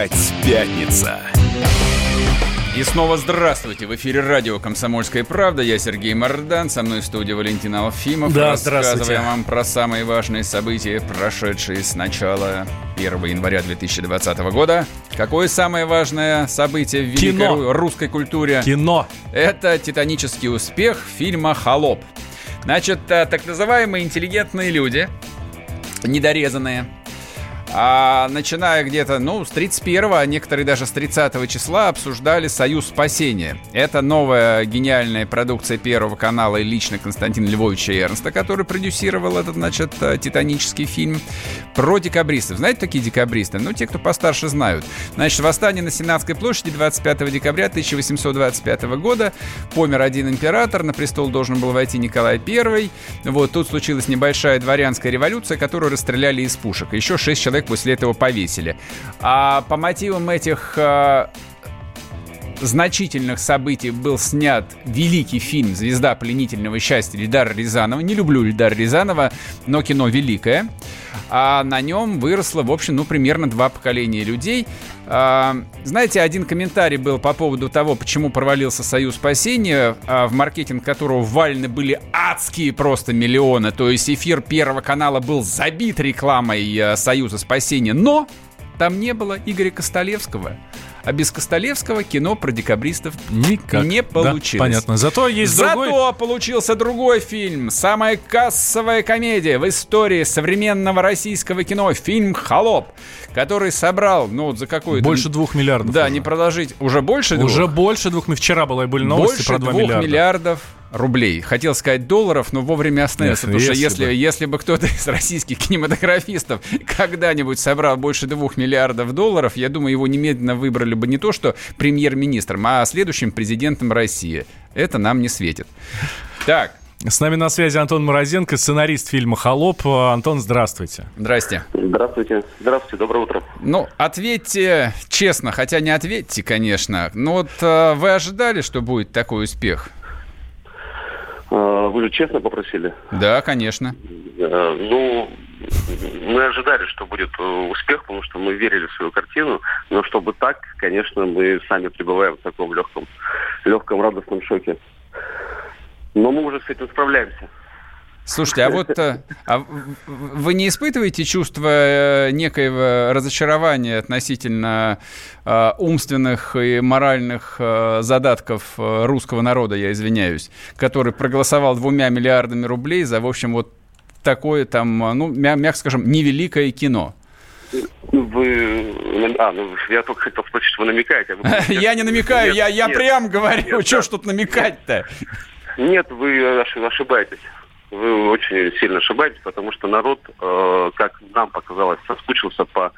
Опять пятница. И снова здравствуйте. В эфире радио «Комсомольская правда». Я Сергей Мордан. Со мной в студии Валентин Алфимов. Да, Рассказываем вам про самые важные события, прошедшие с начала 1 января 2020 года. Какое самое важное событие в великой Кино. русской культуре? Кино. Это титанический успех фильма «Холоп». Значит, э, так называемые интеллигентные люди, недорезанные, а начиная где-то, ну, с 31 а некоторые даже с 30 числа обсуждали «Союз спасения». Это новая гениальная продукция Первого канала и лично Константина Львовича Эрнста, который продюсировал этот, значит, э, титанический фильм про декабристов. Знаете такие декабристы? Ну, те, кто постарше знают. Значит, восстание на Сенатской площади 25 декабря 1825 года. Помер один император, на престол должен был войти Николай I. Вот, тут случилась небольшая дворянская революция, которую расстреляли из пушек. Еще шесть человек после этого повесили. А по мотивам этих э, значительных событий был снят великий фильм «Звезда пленительного счастья» Ильдара Рязанова. Не люблю Ильдара Рязанова, но кино великое. А на нем выросло, в общем, ну, примерно два поколения людей. А, знаете, один комментарий был по поводу того, почему провалился «Союз спасения», а, в маркетинг которого ввалены были адские просто миллионы. То есть эфир Первого канала был забит рекламой а, «Союза спасения», но там не было Игоря Костолевского. А без Костолевского кино про декабристов Никак. не Да, получилось. понятно. Зато есть Зато другой... получился другой фильм. Самая кассовая комедия в истории современного российского кино. Фильм «Холоп», который собрал, ну, вот за какой-то... Больше двух миллиардов. Да, уже. не продолжить. Уже больше двух? Уже больше двух. Вчера была, были новости больше про 2 двух миллиарда. миллиардов рублей. Хотел сказать долларов, но вовремя остановился. Потому что если если, бы. если бы кто-то из российских кинематографистов когда-нибудь собрал больше двух миллиардов долларов, я думаю, его немедленно выбрали бы не то что премьер-министром, а следующим президентом России. Это нам не светит. Так, С нами на связи Антон Морозенко, сценарист фильма «Холоп». Антон, здравствуйте. здрасте. Здравствуйте. Здравствуйте, доброе утро. Ну, ответьте честно, хотя не ответьте, конечно. Но вот э, вы ожидали, что будет такой успех? Э, Вы же честно попросили. Да, конечно. Э, Ну, мы ожидали, что будет э, успех, потому что мы верили в свою картину, но чтобы так, конечно, мы сами пребываем в таком легком, легком радостном шоке. Но мы уже с этим справляемся. Слушайте, а вот э, а вы не испытываете чувство э, некоего разочарования относительно умственных и моральных задатков русского народа, я извиняюсь, который проголосовал двумя миллиардами рублей за, в общем, вот такое там, э, ну, мя- мягко скажем, невеликое кино? Вы... А, ну, я только хотел спросить, вы намекаете. а вы- Я не намекаю, Нет, я, я нет, прям говорю, нет, что да. ж тут намекать-то? Нет, вы оши- ошибаетесь. Вы очень сильно ошибаетесь, потому что народ, э, как нам показалось, соскучился по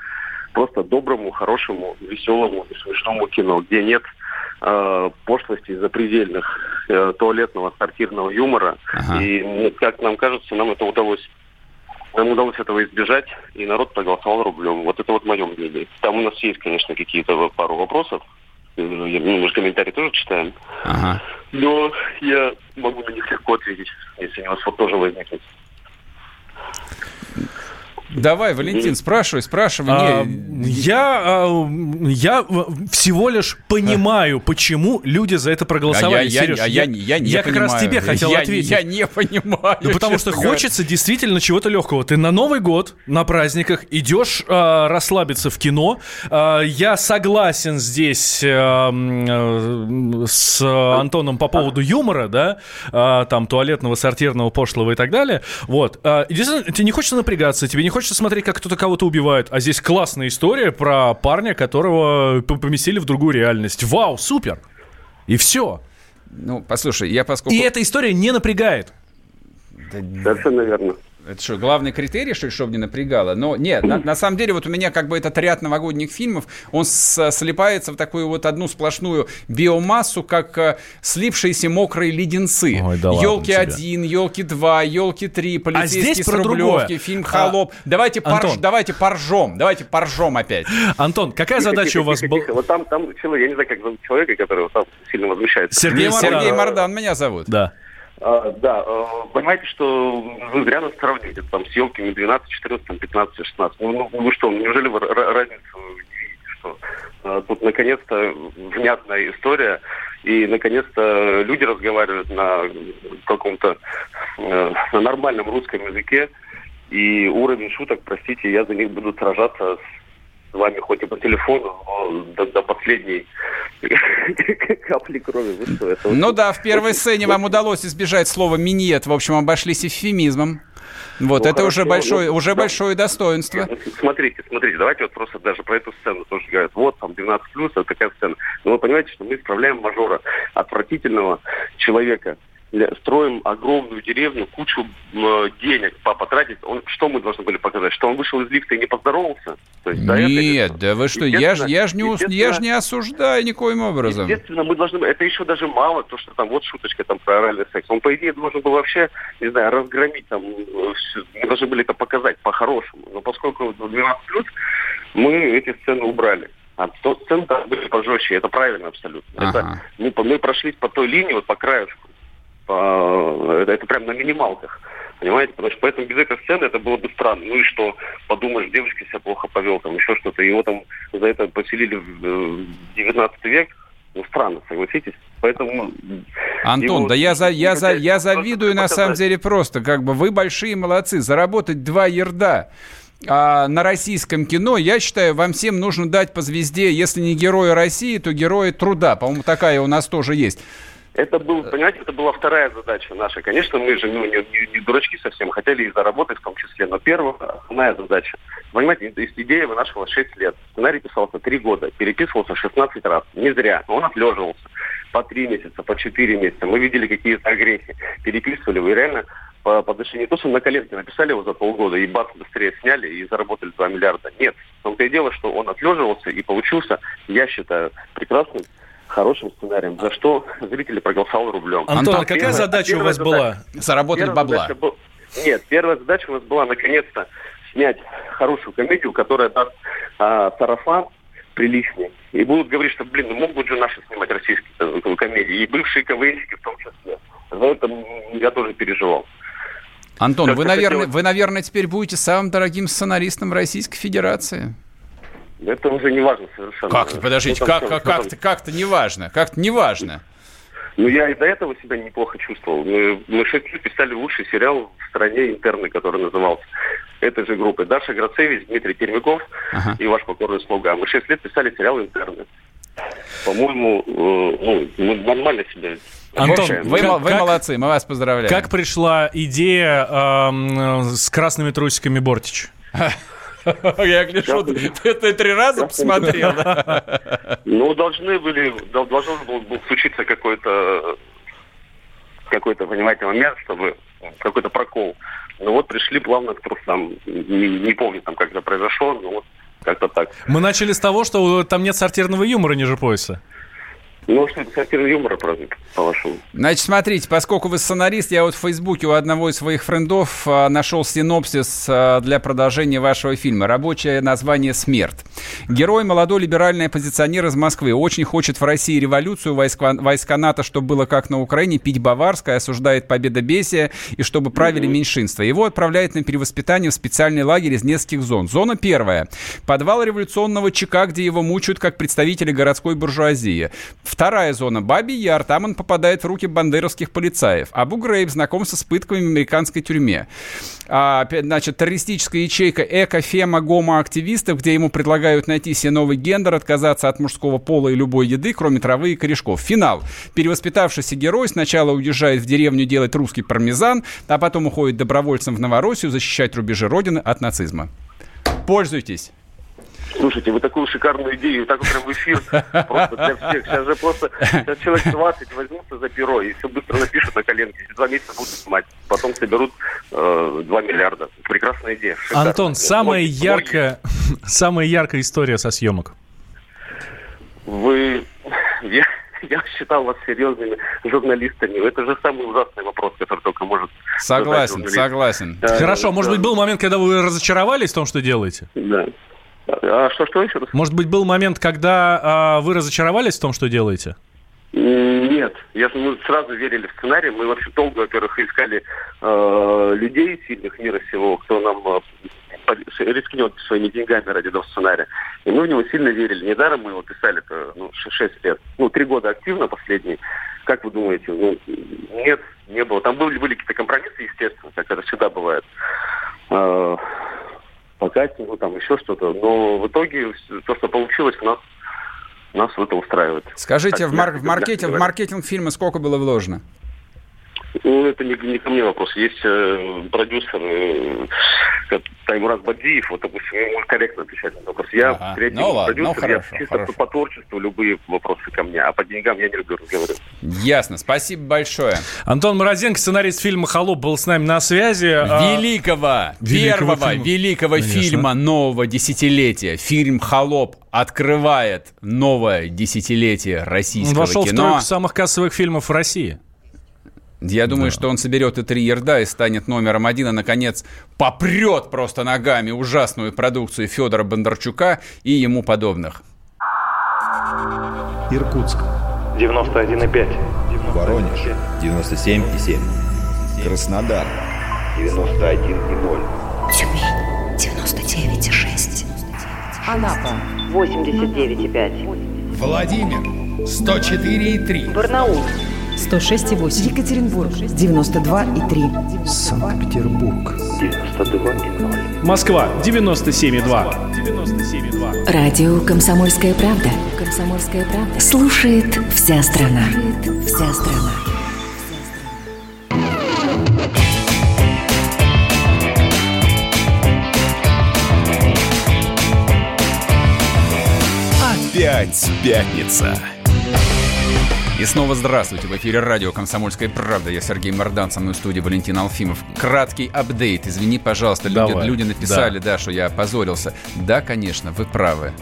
просто доброму, хорошему, веселому и смешному кино, где нет э, пошлости запредельных э, туалетного, сортирного юмора. Ага. И, ну, как нам кажется, нам это удалось. Нам удалось этого избежать, и народ проголосовал рублем. Вот это вот мое мнение. Там у нас есть, конечно, какие-то пару вопросов. Э, ну, Мы же комментарии тоже читаем. Ага. Но я могу на них легко ответить, если у вас вот тоже возникнет. Давай, Валентин, спрашивай, спрашивай. А, Не, я, а, я всего лишь понимаю, почему люди за это А проголосовали. я, я- Сереж, а я, не- я не я как раз понимаю. тебе хотел я, ответить. Я не понимаю. Ну, потому что говоря. хочется действительно чего-то легкого. Ты на Новый год, на праздниках, идешь а, расслабиться в кино. А, я согласен здесь а, э, с Антоном по поводу юмора, да, а, там туалетного, сортирного, пошлого и так далее. Вот. А, действительно, тебе не хочется напрягаться, тебе не хочется смотреть, как кто-то кого-то убивает. А здесь классная история про парня, которого поместили в другую реальность. Вау, супер! И все. Ну, послушай, я поскольку... И эта история не напрягает. Совершенно верно. Это что, главный критерий, что ли, чтобы не напрягало? Но нет, на, на самом деле вот у меня как бы этот ряд новогодних фильмов, он с- слипается в такую вот одну сплошную биомассу, как э, слипшиеся мокрые леденцы. Ой, да елки. 1, елки 2, елки 3, полицейский здесь с про Рублевки, другое. фильм А, Холоп. давайте, порж, Антон. давайте поржем, давайте поржем опять. Антон, какая Тихо, задача тихо, у вас тихо, была? тихо. Вот там, там человек, я не знаю, как зовут человека, который вот там сильно возмущается. Сергей. Сергей Мордан меня зовут. Да. А, да, э, понимаете, что вы зря нас сравниваете там с елками 12, 14, там, 15, 16. Ну, ну, вы что, неужели вы ра- разницу видите, что Э, тут наконец-то внятная история, и наконец-то люди разговаривают на каком-то э, на нормальном русском языке, и уровень шуток, простите, я за них буду сражаться с вами хоть и по телефону, но до, до последней капли крови. Вы что, это ну да, в первой сцене вам удалось избежать слова «миньет». В общем, обошлись эвфемизмом. Вот, ну, это хорошо, уже большое, ну, уже да. большое достоинство. Ну, смотрите, смотрите, давайте вот просто даже про эту сцену тоже говорят. Вот, там, 12 плюс, это такая сцена. Но вы понимаете, что мы исправляем мажора, отвратительного человека, строим огромную деревню, кучу э, денег потратить. Он, что мы должны были показать? Что он вышел из лифта и не поздоровался? То есть, да, Нет, это, да вы что, я же я ж не, я ж не осуждаю никоим образом. Естественно, мы должны... Это еще даже мало, то, что там вот шуточка там про оральный секс. Он, по идее, должен был вообще, не знаю, разгромить там... Э, мы должны были это показать по-хорошему. Но поскольку 12+, мы эти сцены убрали. А то сцены там были пожестче, это правильно абсолютно. Ага. Это, мы, мы прошлись по той линии, вот по краешку по, это, это прям на минималках. Понимаете? Потому что поэтому без этой сцены это было бы странно. Ну и что, подумаешь, девочка себя плохо повел, там еще что-то. Его там за это поселили в 19 э, век. Ну, странно, согласитесь? Поэтому... Антон, его... да я, за, я, за, я завидую на самом деле просто. Как бы вы большие молодцы. Заработать два ерда а, на российском кино, я считаю, вам всем нужно дать по звезде, если не героя России, то героя труда. По-моему, такая у нас тоже есть. Это был, понимаете, это была вторая задача наша. Конечно, мы же ну, не, не, не дурачки совсем, хотели и заработать в том числе, но первая, основная задача. Понимаете, идея вынашивалась 6 лет. Сценарий писался 3 года, переписывался 16 раз. Не зря, он отлеживался по 3 месяца, по 4 месяца. Мы видели какие-то огрехи, переписывали, вы реально подошли не то, что на коленке написали его за полгода и бац, быстрее сняли и заработали 2 миллиарда. Нет. Том-то и дело, что он отлеживался и получился, я считаю, прекрасным хорошим сценарием, за что зрители проголосовали рублем. Антон, Антон какая первая, задача у вас задача, была? Заработать бабла. Был, нет, первая задача у нас была наконец-то снять хорошую комедию, которая даст а, сарафан приличный. И будут говорить, что, блин, ну могут же наши снимать российские э, комедии. И бывшие КВНщики в том числе. За это я тоже переживал. Антон, вы, наверное, хотелось... вы, наверное, теперь будете самым дорогим сценаристом Российской Федерации. Это уже не важно совершенно. Как-то, подождите, ну, как, как, как-то, как-то не важно, как-то не важно. Ну, я и до этого себя неплохо чувствовал. Мы, мы шесть лет писали лучший сериал в стране «Интерны», который назывался этой же группы. Даша Грацевич, Дмитрий Пермяков ага. и ваш покорный слуга. Мы шесть лет писали сериал «Интерны». По-моему, э, ну, мы нормально себя Антон, вы, как, вы молодцы, мы вас поздравляем. Как пришла идея э, с красными трусиками Бортич? Я гляжу, ты три раза посмотрел. Ну, должны были, должен был случиться какой-то, какой-то, понимаете, момент, чтобы какой-то прокол. Ну вот пришли плавно к трусам. Не, не помню там, как это произошло, но вот как-то так. Мы начали с того, что там нет сортирного юмора ниже пояса. Ну, что это сатира юмора, по-вашему. Значит, смотрите, поскольку вы сценарист, я вот в Фейсбуке у одного из своих френдов а, нашел синопсис а, для продолжения вашего фильма. Рабочее название «Смерть». Герой, молодой либеральный оппозиционер из Москвы, очень хочет в России революцию, войска, войска НАТО, чтобы было как на Украине, пить баварское, осуждает победобесие и чтобы правили mm-hmm. меньшинства. Его отправляют на перевоспитание в специальный лагерь из нескольких зон. Зона первая. Подвал революционного ЧК, где его мучают как представители городской буржуазии. Вторая зона – Баби Яр. Там он попадает в руки бандеровских полицаев. Абу Грейб знакомится с пытками в американской тюрьме. А, значит, террористическая ячейка эко-фема гомо-активистов, где ему предлагают найти себе новый гендер, отказаться от мужского пола и любой еды, кроме травы и корешков. Финал. Перевоспитавшийся герой сначала уезжает в деревню делать русский пармезан, а потом уходит добровольцем в Новороссию защищать рубежи Родины от нацизма. Пользуйтесь. Слушайте, вы такую шикарную идею, так прям в эфир просто для всех. Сейчас же просто сейчас человек 20 возьмутся за перо и все быстро напишут на коленке. Два месяца будут снимать. Потом соберут э, 2 миллиарда. Прекрасная идея. Шикарная. Антон, самая яркая, самая яркая история со съемок. Вы... Я, я считал вас серьезными журналистами. Это же самый ужасный вопрос, который только может... Согласен, согласен. Хорошо, может быть, был момент, когда вы разочаровались в том, что делаете? Да. А что, что еще раз? Может быть, был момент, когда а, вы разочаровались в том, что делаете? Нет, я, мы сразу верили в сценарий. Мы вообще долго, во-первых, искали э, людей сильных мира всего, кто нам э, рискнет своими деньгами ради этого сценария. И мы в него сильно верили. Недаром мы его писали это ну, 6 лет. Ну, три года активно последние. Как вы думаете? Ну, нет, не было. Там были, были какие-то компромиссы, естественно, как это всегда бывает. А, по кастингу, там еще что-то. Но в итоге то, что получилось, нас нас это устраивает. Скажите, так, в, мар- в, маркетинг, в маркетинг фильма сколько было вложено? Ну, это не, не ко мне вопрос. Есть э, продюсер э, Таймураз Бадиев, вот, допустим, ему корректно отвечать на вопрос. Я ага. креативный ну, ладно, продюсер, ну, хорошо, я чисто хорошо. по творчеству любые вопросы ко мне, а по деньгам я не люблю разговаривать. Ясно, спасибо большое. Антон Морозенко, сценарист фильма «Холоп», был с нами на связи. А, великого, а... первого фильма. великого Конечно. фильма нового десятилетия. Фильм «Холоп» открывает новое десятилетие российского Он вошел кино. в тройку самых кассовых фильмов в России. Я думаю, да. что он соберет и три ерда и станет номером один, и, наконец, попрет просто ногами ужасную продукцию Федора Бондарчука и ему подобных. Иркутск. 91,5. Воронеж. 97,7. Краснодар. 91,0. Тюмень. 99,6. Анапа. 89,5. Владимир. 104,3. Барнаул. 106,8. Екатеринбург, 92,3. Санкт-Петербург, 92,0. Москва, 97,2. 97,2. Радио «Комсомольская правда». «Комсомольская правда». Слушает вся страна. Слушает вся страна. Опять пятница. И снова здравствуйте. В эфире радио «Комсомольская правда». Я Сергей Мордан, со мной в студии Валентин Алфимов. Краткий апдейт. Извини, пожалуйста, люди, люди написали, да. да, что я опозорился. Да, конечно, вы правы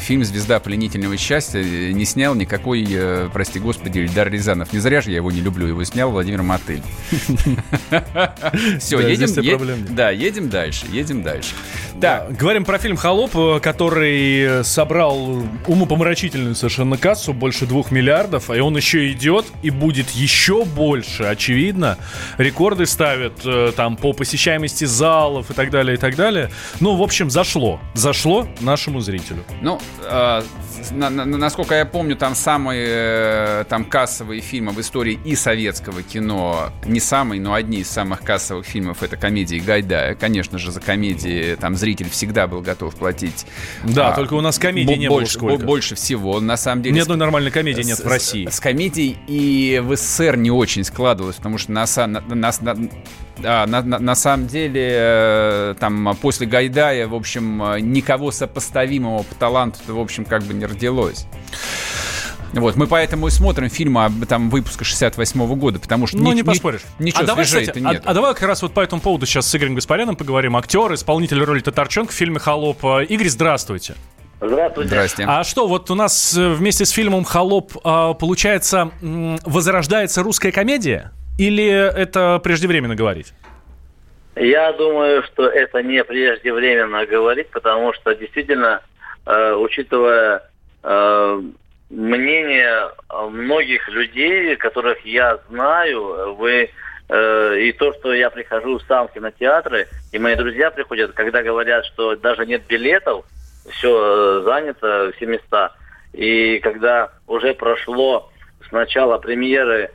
фильм «Звезда пленительного счастья» не снял никакой, э, прости господи, Ильдар Рязанов. Не зря же я его не люблю. Его снял Владимир Мотыль. Все, едем, да, едем дальше, едем дальше. Да, говорим про фильм «Холоп», э, который собрал умопомрачительную совершенно кассу, больше двух миллиардов, и он еще идет и будет еще больше, очевидно. Рекорды ставят э, там по посещаемости залов и так далее, и так далее. Ну, в общем, зашло. Зашло нашему зрителю. Ну, э, на, на, насколько я помню, там самые э, там кассовые фильмы в истории и советского кино, не самые, но одни из самых кассовых фильмов это комедии Гайдая. Конечно же, за комедии там зритель всегда был готов платить. Да, а, только у нас комедии не больше, было сколько. Больше всего, на самом деле. Ни одной нормальной комедии нет с, в России. С, с комедией и в СССР не очень складывалось, потому что на, на, на, на да, на, на, на самом деле, э, там, после Гайдая, в общем, э, никого сопоставимого по таланту, в общем, как бы не родилось. Вот, мы поэтому и смотрим фильмы там выпуска 68 -го года, потому что... Ну, ни, не поспоришь. Ни, ничего а давай, кстати, нет. А, а давай как раз вот по этому поводу сейчас с Игорем Гаспаряном поговорим. Актер, исполнитель роли Татарченко в фильме «Холоп». Игорь, здравствуйте. Здравствуйте. Здрасте. А что, вот у нас э, вместе с фильмом «Холоп» получается возрождается русская комедия? Или это преждевременно говорить? Я думаю, что это не преждевременно говорить, потому что действительно, э, учитывая э, мнение многих людей, которых я знаю, вы э, и то, что я прихожу сам в кинотеатры, и мои друзья приходят, когда говорят, что даже нет билетов, все э, занято, все места. И когда уже прошло с начала премьеры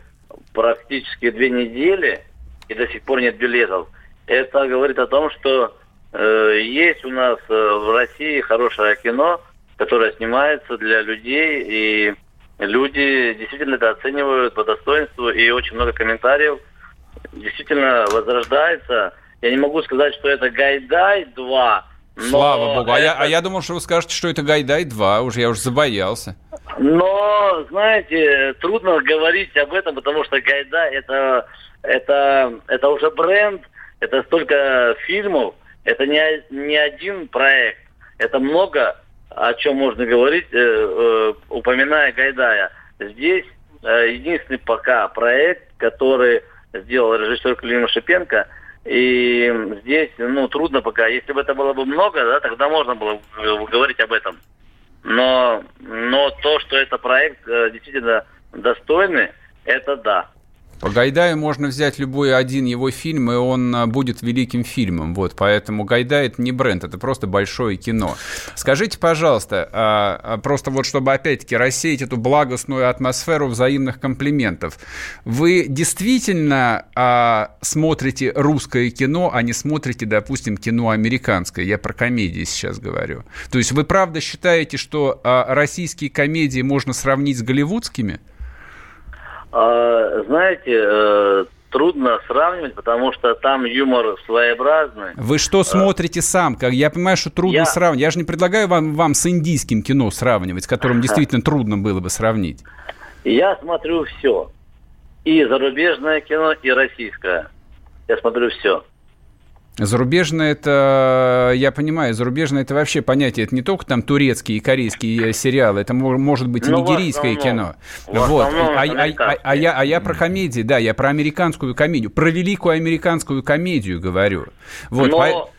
практически две недели, и до сих пор нет билетов, это говорит о том, что э, есть у нас э, в России хорошее кино, которое снимается для людей, и люди действительно это оценивают по достоинству, и очень много комментариев действительно возрождается. Я не могу сказать, что это Гайдай 2, но Слава богу. Это... А, я, а я думал, что вы скажете, что это Гайдай 2. Уже я уже забоялся. Но, знаете, трудно говорить об этом, потому что Гайдай это, это, это уже бренд, это столько фильмов, это не, не один проект, это много о чем можно говорить, э, э, упоминая Гайдая. Здесь э, единственный пока проект, который сделал режиссер Клима Шипенко, и здесь, ну, трудно пока. Если бы это было бы много, да, тогда можно было говорить об этом. Но, но то, что это проект действительно достойный, это да. По Гайдаю можно взять любой один его фильм, и он а, будет великим фильмом. Вот, поэтому Гайдай это не бренд, это просто большое кино. Скажите, пожалуйста, а, а, просто вот чтобы опять-таки рассеять эту благостную атмосферу взаимных комплиментов, вы действительно смотрите русское кино, а не смотрите, допустим, кино американское? Я про комедии сейчас говорю. То есть вы правда считаете, что российские комедии можно сравнить с голливудскими? А, знаете, э, трудно сравнивать, потому что там юмор своеобразный. Вы что смотрите сам? Как я понимаю, что трудно я... сравнивать. Я же не предлагаю вам, вам с индийским кино сравнивать, с которым действительно трудно было бы сравнить. Я смотрю все. И зарубежное кино, и российское. Я смотрю все. Зарубежное это, я понимаю, зарубежное это вообще понятие, это не только там турецкие и корейские сериалы, это может быть и ну, нигерийское кино. Вот. А, а, а, а, я, а я про комедии, да, я про американскую комедию, про великую американскую комедию говорю. Вот. Но... По...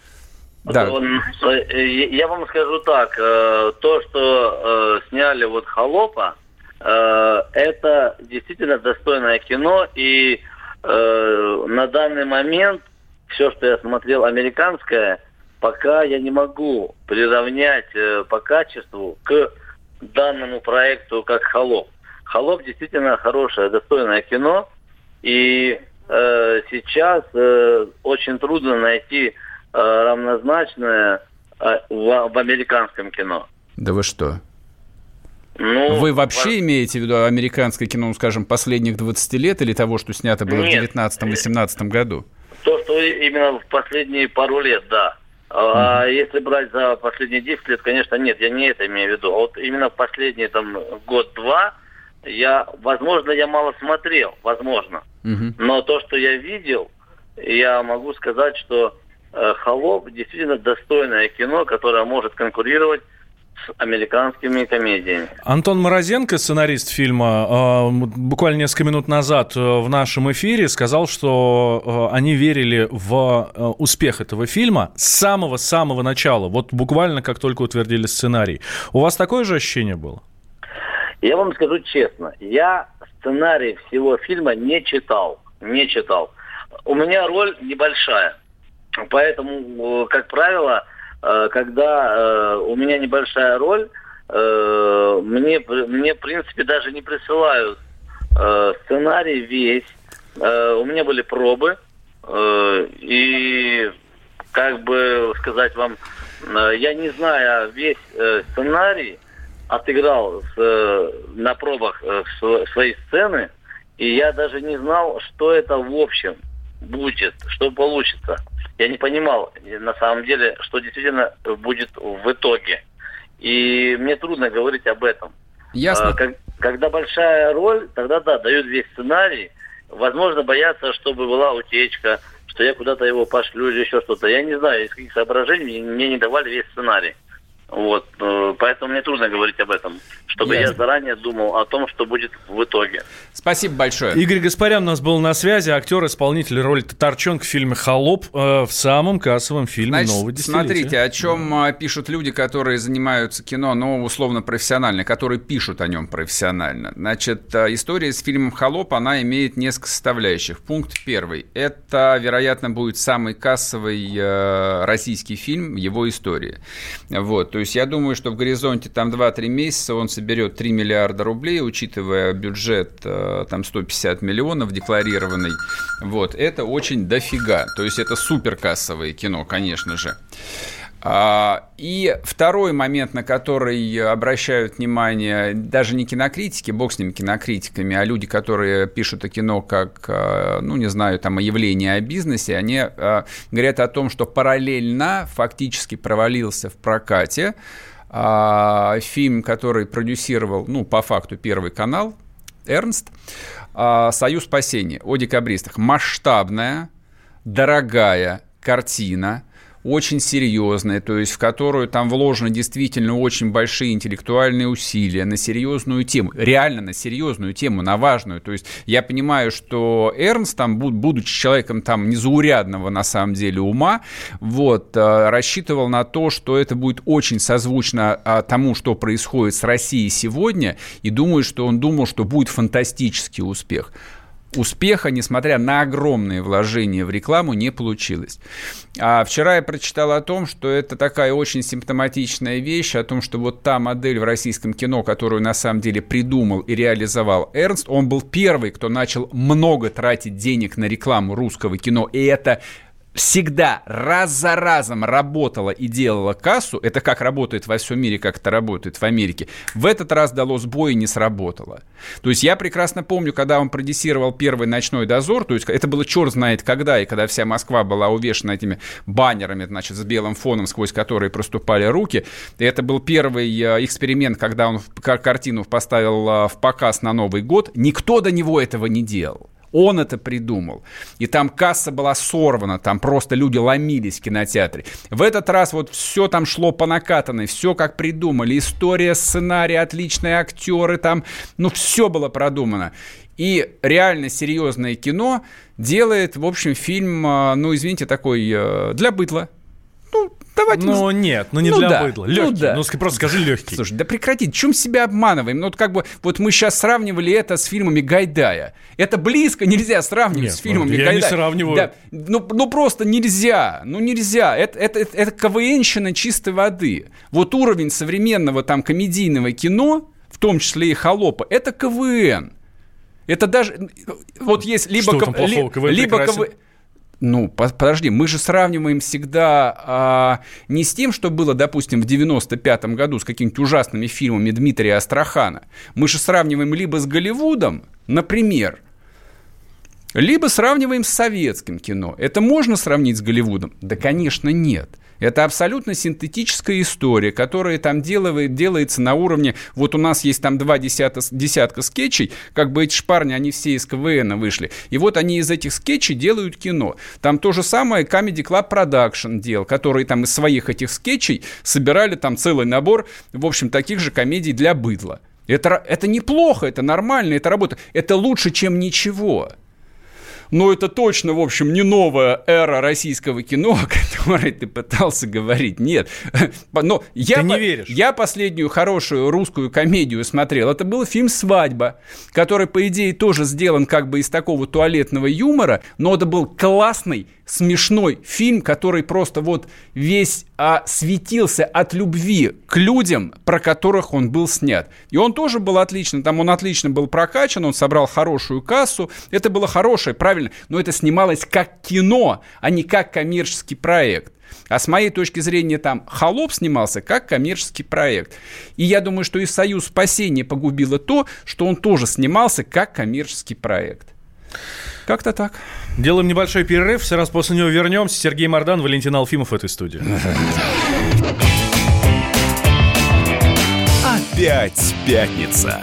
Да. Э, я вам скажу так, э, то, что э, сняли вот «Холопа», это действительно достойное кино, и на данный момент все, что я смотрел американское, пока я не могу приравнять э, по качеству к данному проекту как «Холоп». «Холоп» действительно хорошее, достойное кино, и э, сейчас э, очень трудно найти э, равнозначное э, в, в американском кино. Да вы что? Ну, Вы вообще во... имеете в виду американское кино, ну, скажем, последних 20 лет или того, что снято было Нет. в 19-18 году? То, именно в последние пару лет, да. А если брать за последние 10 лет, конечно, нет, я не это имею в виду. А вот именно в последние там год-два я, возможно, я мало смотрел, возможно. Но то, что я видел, я могу сказать, что э, «Холоп» действительно достойное кино, которое может конкурировать американскими комедиями. Антон Морозенко, сценарист фильма, э, буквально несколько минут назад э, в нашем эфире сказал, что э, они верили в успех этого фильма с самого-самого начала, вот буквально как только утвердили сценарий. У вас такое же ощущение было? Я вам скажу честно, я сценарий всего фильма не читал, не читал. У меня роль небольшая, поэтому, как правило, когда э, у меня небольшая роль, э, мне, мне, в принципе, даже не присылают сценарий весь. У меня были пробы, и, как бы сказать вам, я не знаю весь сценарий, отыграл на пробах свои сцены, и я даже не знал, что это в общем будет, что получится я не понимал, на самом деле, что действительно будет в итоге. И мне трудно говорить об этом. Ясно. А, когда большая роль, тогда да, дают весь сценарий. Возможно, боятся, чтобы была утечка, что я куда-то его пошлю или еще что-то. Я не знаю, из каких соображений мне не давали весь сценарий. Вот, э, поэтому мне трудно говорить об этом, чтобы Ясно. я заранее думал о том, что будет в итоге. Спасибо большое. Игорь Гаспарян у нас был на связи, актер, исполнитель роли Татарчонка в фильме «Холоп» э, в самом кассовом фильме Значит, нового десятилетия. Смотрите, о чем да. пишут люди, которые занимаются кино, но условно профессионально, которые пишут о нем профессионально. Значит, э, история с фильмом «Холоп», она имеет несколько составляющих. Пункт первый. Это, вероятно, будет самый кассовый э, российский фильм в его истории. Вот, то есть я думаю, что в горизонте там 2-3 месяца он соберет 3 миллиарда рублей, учитывая бюджет э, там 150 миллионов декларированный. Вот, это очень дофига. То есть это суперкассовое кино, конечно же. А, и второй момент, на который обращают внимание даже не кинокритики, бог с ними кинокритиками, а люди, которые пишут о кино как, а, ну, не знаю, там, о явлении, о бизнесе, они а, говорят о том, что параллельно фактически провалился в прокате фильм, который продюсировал, ну, по факту, Первый канал, Эрнст, «Союз спасения» о декабристах. Масштабная, дорогая картина – очень серьезная, то есть в которую там вложены действительно очень большие интеллектуальные усилия на серьезную тему, реально на серьезную тему, на важную. То есть я понимаю, что Эрнст, там, будучи человеком там незаурядного на самом деле ума, вот, э, рассчитывал на то, что это будет очень созвучно а, тому, что происходит с Россией сегодня, и думаю, что он думал, что будет фантастический успех. Успеха, несмотря на огромные вложения в рекламу, не получилось. А вчера я прочитал о том, что это такая очень симптоматичная вещь, о том, что вот та модель в российском кино, которую на самом деле придумал и реализовал Эрнст, он был первый, кто начал много тратить денег на рекламу русского кино, и это всегда раз за разом работала и делала кассу, это как работает во всем мире, как это работает в Америке, в этот раз дало сбой и не сработало. То есть я прекрасно помню, когда он продюсировал первый «Ночной дозор», то есть это было черт знает когда, и когда вся Москва была увешана этими баннерами, значит, с белым фоном, сквозь которые проступали руки, и это был первый э, эксперимент, когда он картину поставил э, в показ на Новый год, никто до него этого не делал. Он это придумал. И там касса была сорвана, там просто люди ломились в кинотеатре. В этот раз вот все там шло по накатанной, все как придумали. История, сценарий, отличные актеры там, ну все было продумано. И реально серьезное кино делает, в общем, фильм, а, ну, извините, такой э, для бытла. Ну, давайте... Ну, нет, ну не ну, для да, быдла. Легкий, ну, да. ну просто скажи легкий. Слушай, да прекрати, чем себя обманываем? Ну, вот как бы, вот мы сейчас сравнивали это с фильмами Гайдая. Это близко нельзя сравнивать нет, с фильмами я Гайдая. Я не сравниваю. Да, ну, ну, просто нельзя, ну, нельзя. Это, это, это, это КВНщина чистой воды. Вот уровень современного там комедийного кино, в том числе и «Холопа», это КВН. Это даже... Вот есть либо... Что там плохого? КВН либо КВН... Ну, подожди, мы же сравниваем всегда а, не с тем, что было, допустим, в 95-м году с какими-то ужасными фильмами Дмитрия Астрахана. Мы же сравниваем либо с Голливудом, например, либо сравниваем с советским кино. Это можно сравнить с Голливудом? Да, конечно, нет. Это абсолютно синтетическая история, которая там делает, делается на уровне... Вот у нас есть там два десятка, десятка скетчей, как бы эти шпарни, они все из КВН вышли. И вот они из этих скетчей делают кино. Там то же самое Comedy Club Production делал, которые там из своих этих скетчей собирали там целый набор, в общем, таких же комедий для быдла. Это, это неплохо, это нормально, это работа. Это лучше, чем ничего но это точно, в общем, не новая эра российского кино, о которой ты пытался говорить. Нет. Но я, ты не веришь. Я последнюю хорошую русскую комедию смотрел. Это был фильм «Свадьба», который, по идее, тоже сделан как бы из такого туалетного юмора, но это был классный смешной фильм, который просто вот весь а, светился от любви к людям, про которых он был снят. И он тоже был отлично, там он отлично был прокачан, он собрал хорошую кассу, это было хорошее, правильно, но это снималось как кино, а не как коммерческий проект. А с моей точки зрения, там «Холоп» снимался как коммерческий проект. И я думаю, что и «Союз спасения» погубило то, что он тоже снимался как коммерческий проект. Как-то так. Делаем небольшой перерыв. Сразу после него вернемся. Сергей Мордан, Валентин Алфимов в этой студии. Опять пятница.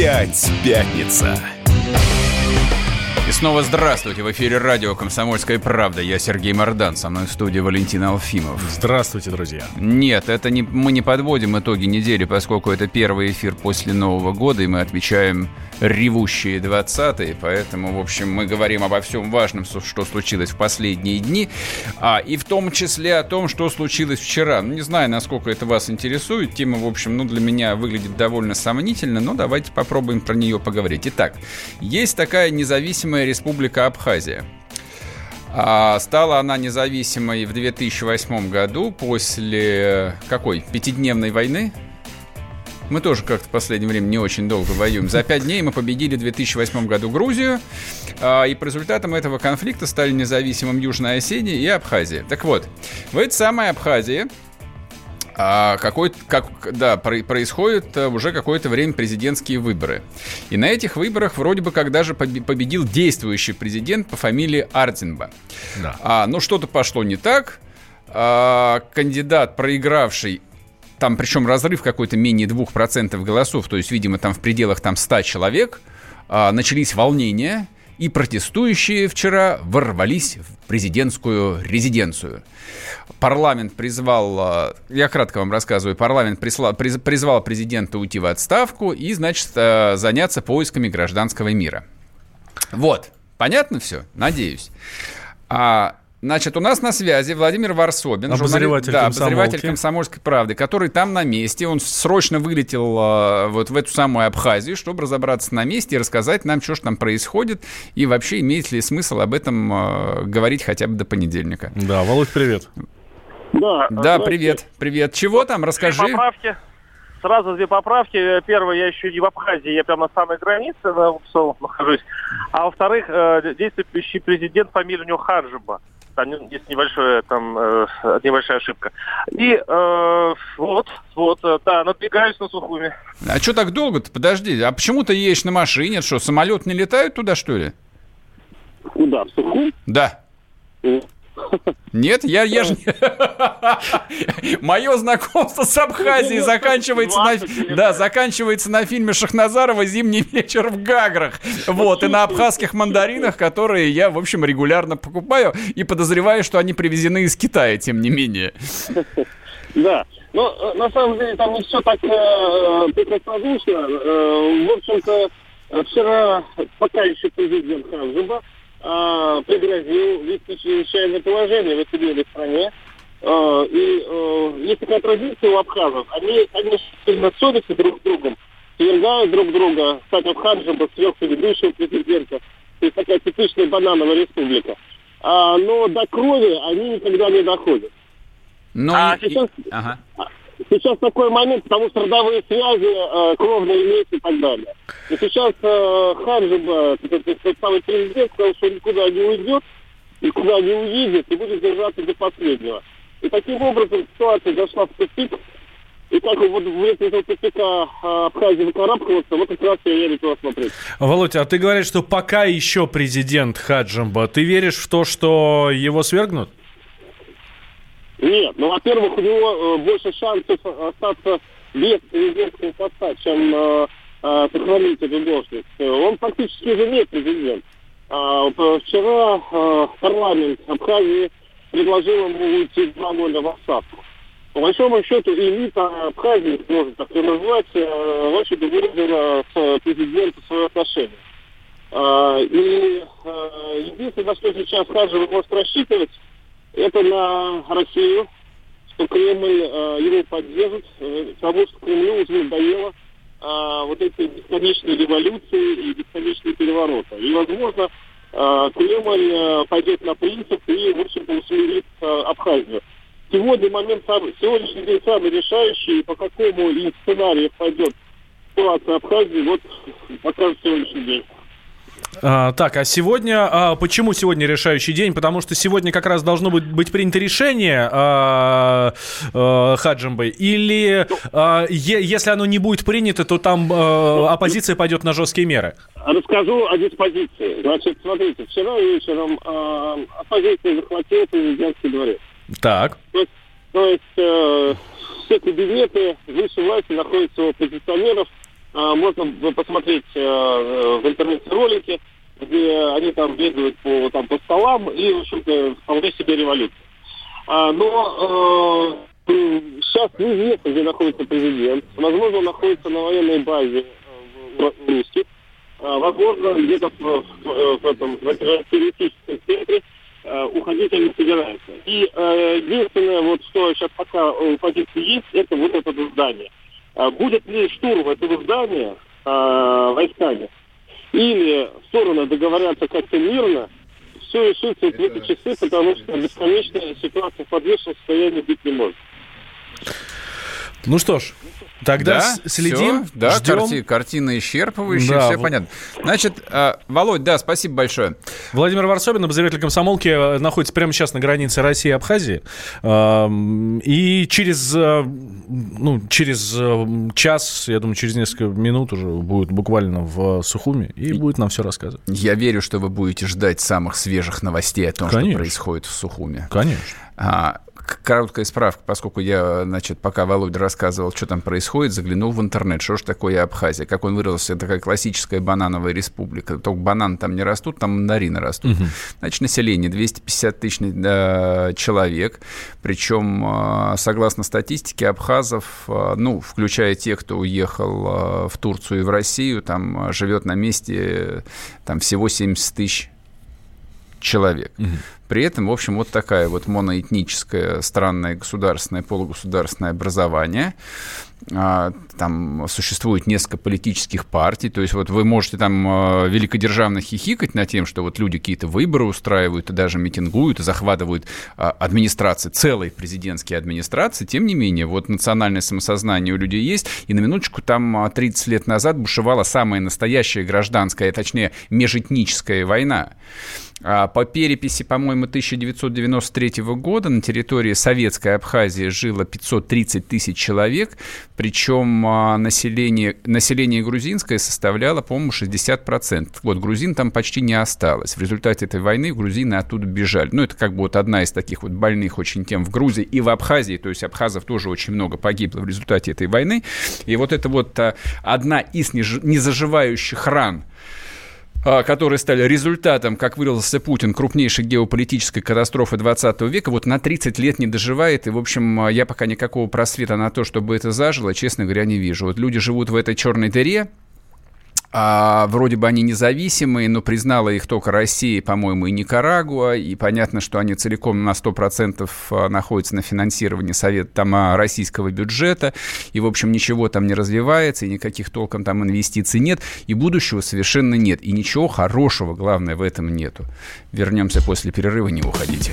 Опять пятница. И снова здравствуйте. В эфире радио «Комсомольская правда». Я Сергей Мордан, со мной в студии Валентин Алфимов. Здравствуйте, друзья. Нет, это не, мы не подводим итоги недели, поскольку это первый эфир после Нового года, и мы отвечаем ревущие 20-е, поэтому, в общем, мы говорим обо всем важном, что случилось в последние дни, а, и в том числе о том, что случилось вчера. Ну, не знаю, насколько это вас интересует, тема, в общем, ну, для меня выглядит довольно сомнительно, но давайте попробуем про нее поговорить. Итак, есть такая независимая республика Абхазия. А стала она независимой в 2008 году после какой? Пятидневной войны? Мы тоже как-то в последнее время не очень долго воюем. За пять дней мы победили в 2008 году Грузию, а, и по результатам этого конфликта стали независимым Южная Осетия и Абхазия. Так вот, в этой самой Абхазии а какой, как, да, происходит э, уже какое-то время президентские выборы. И на этих выборах вроде бы как даже победил действующий президент по фамилии Артинба. Да. А, но что-то пошло не так. А, кандидат, проигравший там причем разрыв какой-то менее 2% голосов, то есть, видимо, там в пределах там 100 человек, а, начались волнения, и протестующие вчера ворвались в президентскую резиденцию. Парламент призвал, а, я кратко вам рассказываю, парламент прислал, призвал президента уйти в отставку и, значит, а, заняться поисками гражданского мира. Вот, понятно все? Надеюсь. А Значит, у нас на связи Владимир Варсобин, обозреватель, да, обозреватель комсомольской правды, который там на месте. Он срочно вылетел э, вот в эту самую Абхазию, чтобы разобраться на месте и рассказать нам, что же там происходит, и вообще имеет ли смысл об этом э, говорить хотя бы до понедельника. Да, Володь, привет. Да, да привет, привет. Чего там, расскажи. Поправки. Сразу две поправки. Первое, я еще не в Абхазии, я прямо на самой границе на Упсол нахожусь. А во-вторых, э, действующий президент, фамилия у него Хаджиба там есть небольшая, там, э, небольшая ошибка. И э, вот, вот, э, да, надвигаюсь на Сухуми. А что так долго-то? Подожди, а почему ты едешь на машине? Что, самолет не летает туда, что ли? Куда, в Сухум? Да. Нет, я, я же... Мое знакомство с Абхазией заканчивается на... Да, заканчивается на фильме Шахназарова «Зимний вечер в Гаграх». Вот, и на абхазских мандаринах, которые я, в общем, регулярно покупаю и подозреваю, что они привезены из Китая, тем не менее. Да. Но ну, на самом деле там не все так э, прекраснодушно. Э, в общем-то, вчера пока еще президент Ханзуба э, пригрозил ввести чрезвычайное положение в этой стране. Э, и э, есть такая традиция у абхазов. Они, конечно, ссорятся друг с другом, свергают друг друга, кстати, Абхазия был сверх предыдущего президента. То есть такая типичная банановая республика. А, но до крови они никогда не доходят. Но а сейчас... Ага сейчас такой момент, потому что родовые связи э, кровные имеются и так далее. И сейчас э, Хаджиба, этот самый президент, сказал, что никуда не уйдет, никуда не уедет и будет держаться до последнего. И таким образом ситуация зашла в тупик. И как вот в этого тупика э, Абхазии выкарабкиваться, вот как раз я верю туда смотреть. Володь, а ты говоришь, что пока еще президент Хаджимба, ты веришь в то, что его свергнут? Нет, ну, во-первых, у него э, больше шансов остаться без президентского поста, чем э, э, сохранить эту должность. Он фактически уже не президент. А, вчера э, парламент Абхазии предложил ему уйти два года в отставку. По большому счету, элита Абхазии, можно так ее назвать, э, очень выразила с президентом свое отношение. Э, и э, единственное, на что сейчас Хаджи может рассчитывать, это на Россию, что Кремль э, его поддержит, э, потому что Кремлю уже надоело э, вот эти бесконечные революции и бесконечные перевороты. И, возможно, э, Кремль пойдет на принцип и, в общем-то, усмирит Абхазию. Сегодня момент самый, сегодняшний день самый решающий, по какому из сценария пойдет ситуация Абхазии, вот покажет сегодняшний день. А, так, а сегодня, а, почему сегодня решающий день? Потому что сегодня как раз должно быть, быть принято решение а, а, Хаджимбой, или а, е, если оно не будет принято, то там а, оппозиция пойдет на жесткие меры? Расскажу о диспозиции. Значит, смотрите, вчера вечером а, оппозиция захватила президентский дворец. Так. То есть, то есть э, все кабинеты высшей власти находятся у оппозиционеров, можно посмотреть э, в интернете ролики, где они там бегают по, там, по столам и, в общем-то, вполне себе революция. А, но э, сейчас неизвестно, где находится президент. Возможно, он находится на военной базе э, в Русских. А, возможно, где-то в, в, этом в террористическом центре уходить они собираются. И единственное, вот что сейчас пока у позиции есть, это вот это здание. А будет ли штурм этого здания э, войсками, или стороны договорятся как-то мирно, все решится в эти часы, потому что бесконечная ситуация в подвешенном состоянии быть не может. Ну что ж, тогда да, следим, все, да, ждем. Карти, картина исчерпывающая, да, все в... понятно. Значит, э, Володь, да, спасибо большое. Владимир Варсобин, обозреватель комсомолки, э, находится прямо сейчас на границе России и Абхазии. Э, и через, э, ну, через э, час, я думаю, через несколько минут уже будет буквально в Сухуме и будет нам все рассказывать. Я верю, что вы будете ждать самых свежих новостей о том, Конечно. что происходит в Сухуме. Конечно. А, короткая справка, поскольку я, значит, пока Володя рассказывал, что там происходит, заглянул в интернет, что же такое Абхазия. Как он выразился, это такая классическая банановая республика. Только бананы там не растут, там мандарины растут. Угу. Значит, население 250 тысяч э, человек. Причем, э, согласно статистике, абхазов, э, ну, включая тех, кто уехал э, в Турцию и в Россию, там э, живет на месте э, там всего 70 тысяч человек. Угу. При этом, в общем, вот такая вот моноэтническое странное государственное, полугосударственное образование. А, там существует несколько политических партий, то есть вот вы можете там а, великодержавно хихикать на тем, что вот люди какие-то выборы устраивают и даже митингуют, и захватывают а, администрации, целые президентские администрации, тем не менее, вот национальное самосознание у людей есть, и на минуточку там 30 лет назад бушевала самая настоящая гражданская, точнее, межэтническая война. По переписи, по-моему, 1993 года на территории Советской Абхазии жило 530 тысяч человек, причем а, население, население грузинское составляло, по-моему, 60%. Вот грузин там почти не осталось. В результате этой войны грузины оттуда бежали. Ну, это как бы вот одна из таких вот больных очень тем в Грузии и в Абхазии, то есть абхазов тоже очень много погибло в результате этой войны. И вот это вот а, одна из незаживающих ран а, которые стали результатом, как выразился Путин, крупнейшей геополитической катастрофы 20 века, вот на 30 лет не доживает. И, в общем, я пока никакого просвета на то, чтобы это зажило, честно говоря, не вижу. Вот люди живут в этой черной дыре, а, вроде бы они независимые, но признала их только Россия, по-моему, и Никарагуа, и понятно, что они целиком на 100% а, находятся на финансировании совета там, а, российского бюджета, и, в общем, ничего там не развивается, и никаких толком там инвестиций нет, и будущего совершенно нет, и ничего хорошего, главное, в этом нету. Вернемся после перерыва, не уходите.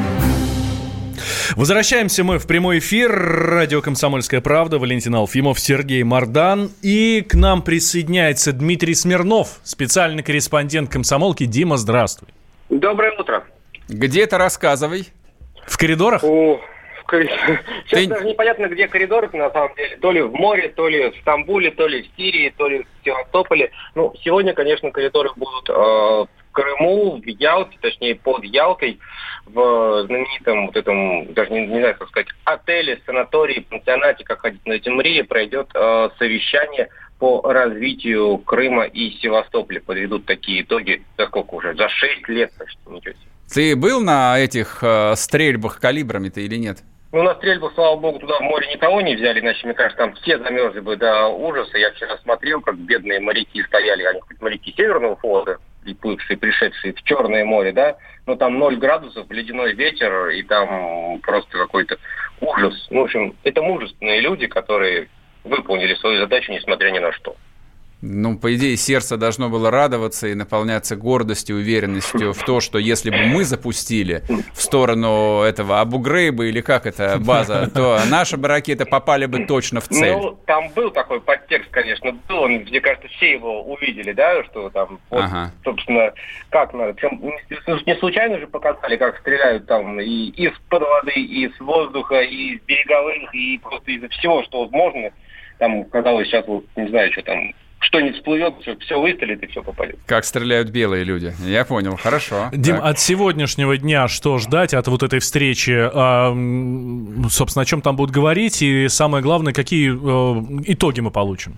Возвращаемся мы в прямой эфир. Радио «Комсомольская правда». Валентин Алфимов, Сергей Мардан. И к нам присоединяется Дмитрий Смирнов, специальный корреспондент «Комсомолки». Дима, здравствуй. Доброе утро. Где-то рассказывай. В коридорах? О, в кор- Сейчас Ты- даже непонятно, где коридоры на самом деле. То ли в море, то ли в Стамбуле, то ли в Сирии, то ли в Севастополе. Ну, сегодня, конечно, коридоры будут э, в Крыму, в Ялте, точнее, под Ялтой, в знаменитом вот этом, даже не, не знаю, как сказать, отеле, санатории, пансионате, как ходить на Тимрии, пройдет э, совещание по развитию Крыма и Севастополя. Подведут такие итоги, за сколько уже? За 6 лет, так что ничего себе. Ты был на этих э, стрельбах калибрами-то или нет? Ну, на стрельбу, слава богу, туда в море никого не взяли, иначе, мне кажется, там все замерзли бы до ужаса. Я вчера смотрел, как бедные моряки стояли, они хоть моряки Северного флота, приплывшие, пришедшие в Черное море, да, но там 0 градусов, ледяной ветер, и там просто какой-то ужас. Ну, в общем, это мужественные люди, которые выполнили свою задачу, несмотря ни на что. Ну, по идее, сердце должно было радоваться и наполняться гордостью, уверенностью в то, что если бы мы запустили в сторону этого Абу-Грейба или как это база, то наши бы ракеты попали бы точно в цель. Ну, там был такой подтекст, конечно, был, он, мне кажется, все его увидели, да, что там, вот, Ага. собственно, как надо. Не- не случайно же показали, как стреляют там и из-под воды, и с воздуха, и из береговых, и просто из всего, что возможно. Там, казалось, сейчас, вот, не знаю, что там, что-нибудь всплывет, все, все выстрелит и все попадет. Как стреляют белые люди. Я понял, хорошо. Дим, Так. от сегодняшнего дня что ждать от вот этой встречи? А, собственно, о чем там будут говорить? И самое главное, какие э, итоги мы получим?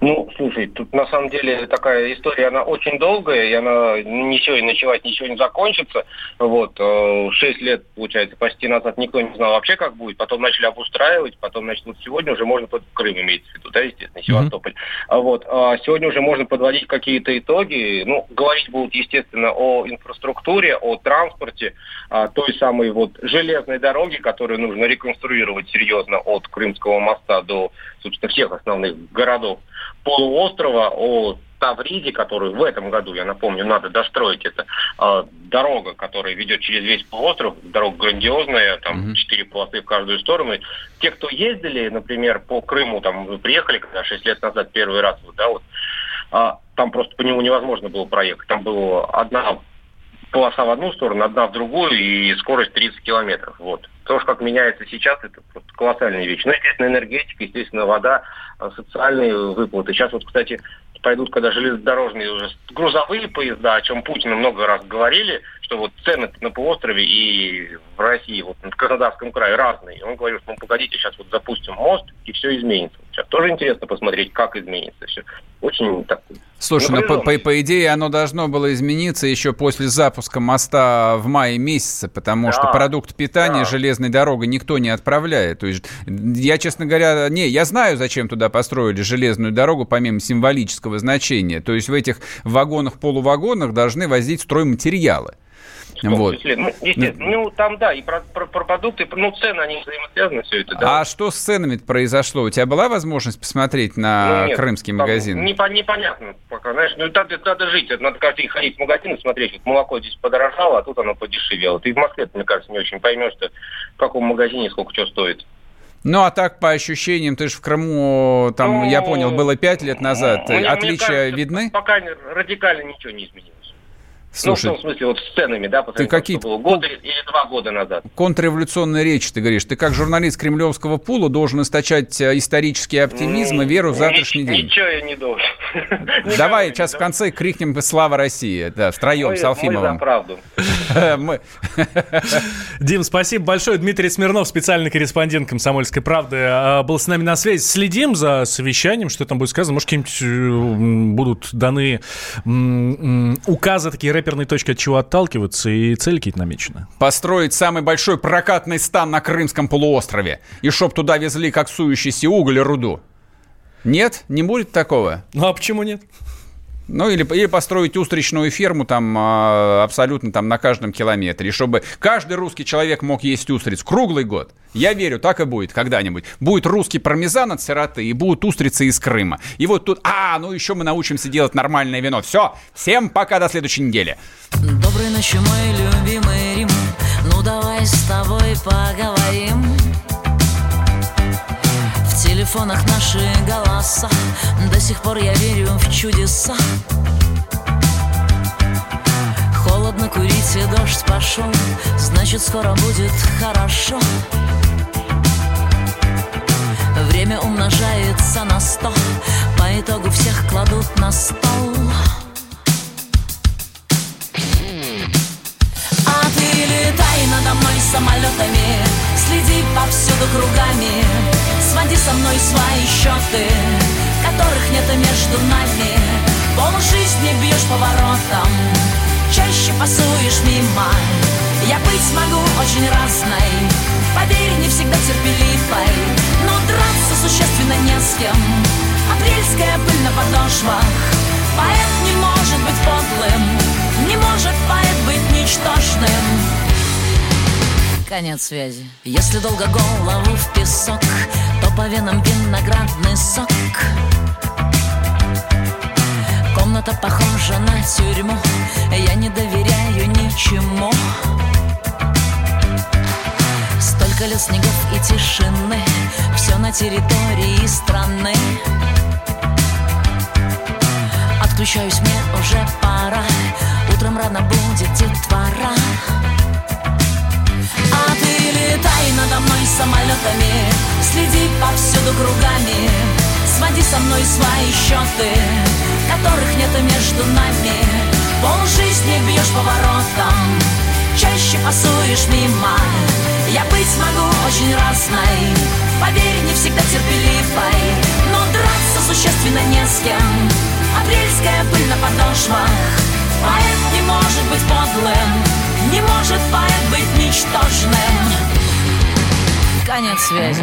Ну, слушай, тут на самом деле такая история, она очень долгая, и она ничего и ночевать, ничего не закончится. Вот, э, шесть лет, получается, почти назад никто не знал вообще, как будет. Потом начали обустраивать, потом, значит, вот сегодня уже можно под Крым имеется в виду, да, естественно, Севастополь. А Вот, а сегодня уже можно подводить какие-то итоги. Ну, говорить будут, естественно, о инфраструктуре, о транспорте, а, той самой вот железной дороге, которую нужно реконструировать серьезно от Крымского моста до, собственно, всех основных городов полуострова, о Тавриде, которую в этом году, я напомню, надо достроить. Это э, дорога, которая ведет через весь полуостров, дорога грандиозная, там четыре полосы в каждую сторону. И Те, кто ездили, например, по Крыму, там вы приехали, когда 6 лет назад первый раз, вот, да, вот, а, там просто по нему невозможно было проехать. Там была одна полоса в одну сторону, одна в другую, и скорость 30 километров. Вот. То, как меняется сейчас, это просто колоссальная вещь. Ну, естественно, энергетика, естественно, вода, э, социальные выплаты. Сейчас вот, кстати, пойдут, когда железнодорожные уже грузовые поезда, о чем Путин много раз говорили, что вот цены на полуострове и в России, вот в Краснодарском крае разные. И он говорил, что ну, погодите, сейчас вот запустим мост, и все изменится. Сейчас тоже интересно посмотреть, как изменится все. Очень так Слушай, ну по, по- по идее оно должно было измениться еще после запуска моста в мае месяце, потому что Да, продукт питания да. железной дорогой никто не отправляет. То есть я, честно говоря, не, я знаю, зачем туда построили железную дорогу, помимо символического значения. То есть в этих вагонах-полувагонах должны возить стройматериалы. Том Вот. Ну, естественно, ну, там, да, и про, про- про продукты, ну, цены, они взаимосвязаны, все это, да. А что с ценами произошло? У тебя была возможность посмотреть на Ну, нет, крымский магазин? непо- непонятно пока, знаешь, ну надо, надо жить, надо каждый день ходить в магазин и смотреть, вот молоко здесь подорожало, а тут оно подешевело. Ты в Москве, мне кажется, не очень поймешь, что в каком магазине сколько что стоит. Ну, а так, по ощущениям, ты же в Крыму, там, Ну, я понял, было пять лет назад. Мне- мне Отличия кажется, видны? Пока радикально ничего не изменилось. Слушай, ну, в том смысле, вот с ценами, да, по ты какие было год или два года назад. Контрреволюционные речи, ты говоришь. Ты как журналист кремлевского пула должен источать э, исторический оптимизм и веру в завтрашний день. Ничего я не должен. Давай сейчас в конце крикнем «Слава России!» Да, втроем, с Мы за Алфимовым. правду. Дим, спасибо большое. Дмитрий Смирнов, специальный корреспондент «Комсомольской правды», а, был с нами на связи. Следим за совещанием, что там будет сказано. Может, какие-нибудь э, будут даны указы, такие рэперные точки, от чего отталкиваться, и цели какие-то намечены. Построить самый большой прокатный стан на Крымском полуострове. И чтоб туда везли как сующийся уголь и руду. Нет? Не будет такого? Ну, а почему нет? Ну, или, или построить устричную ферму там а, абсолютно там на каждом километре, чтобы каждый русский человек мог есть устриц круглый год. Я верю, так и будет когда-нибудь. Будет русский пармезан от сироты и будут устрицы из Крыма. И вот тут, а, ну еще мы научимся делать нормальное вино. Все, всем пока, до следующей недели. Доброй ночи, мой любимый Рим Ну давай с тобой поговорим телефонах наши голоса. До сих пор я верю в чудеса. Холодно курить и дождь пошел Значит скоро будет хорошо. Время умножается на сто По итогу всех кладут на стол летай надо мной самолетами Следи повсюду кругами. Своди со мной свои счеты Которых нет между нами. Пол жизни бьешь поворотом Чаще пасуешь мимо. Я быть могу очень разной Поверь, не всегда терпеливой. Но драться существенно не с кем. Апрельская пыль на подошвах. Поэт не может быть подлым Не может поэт быть ничтожным Конец связи. Если долго голову в песок То по венам виноградный сок. Комната похожа на тюрьму Я не доверяю ничему. Столько лет снегов и тишины Все на территории страны. Отключаюсь, мне уже пора Утром рано будет детвора А ты летай надо мной самолетами Следи повсюду кругами Своди со мной свои счеты Которых нет между нами. Пол жизни бьешь поворотом Чаще пасуешь мимо. Я быть могу очень разной Поверь, не всегда терпеливой Но драться существенно не с кем. Апрельская пыль на подошвах Поэт не может быть подлым Не может поэт быть ничтожным. Конец связи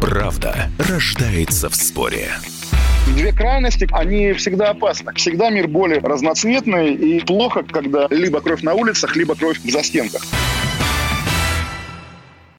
Правда рождается в споре. Две крайности, они всегда опасны. Всегда мир более разноцветный и плохо, когда либо кровь на улицах, либо кровь в застенках.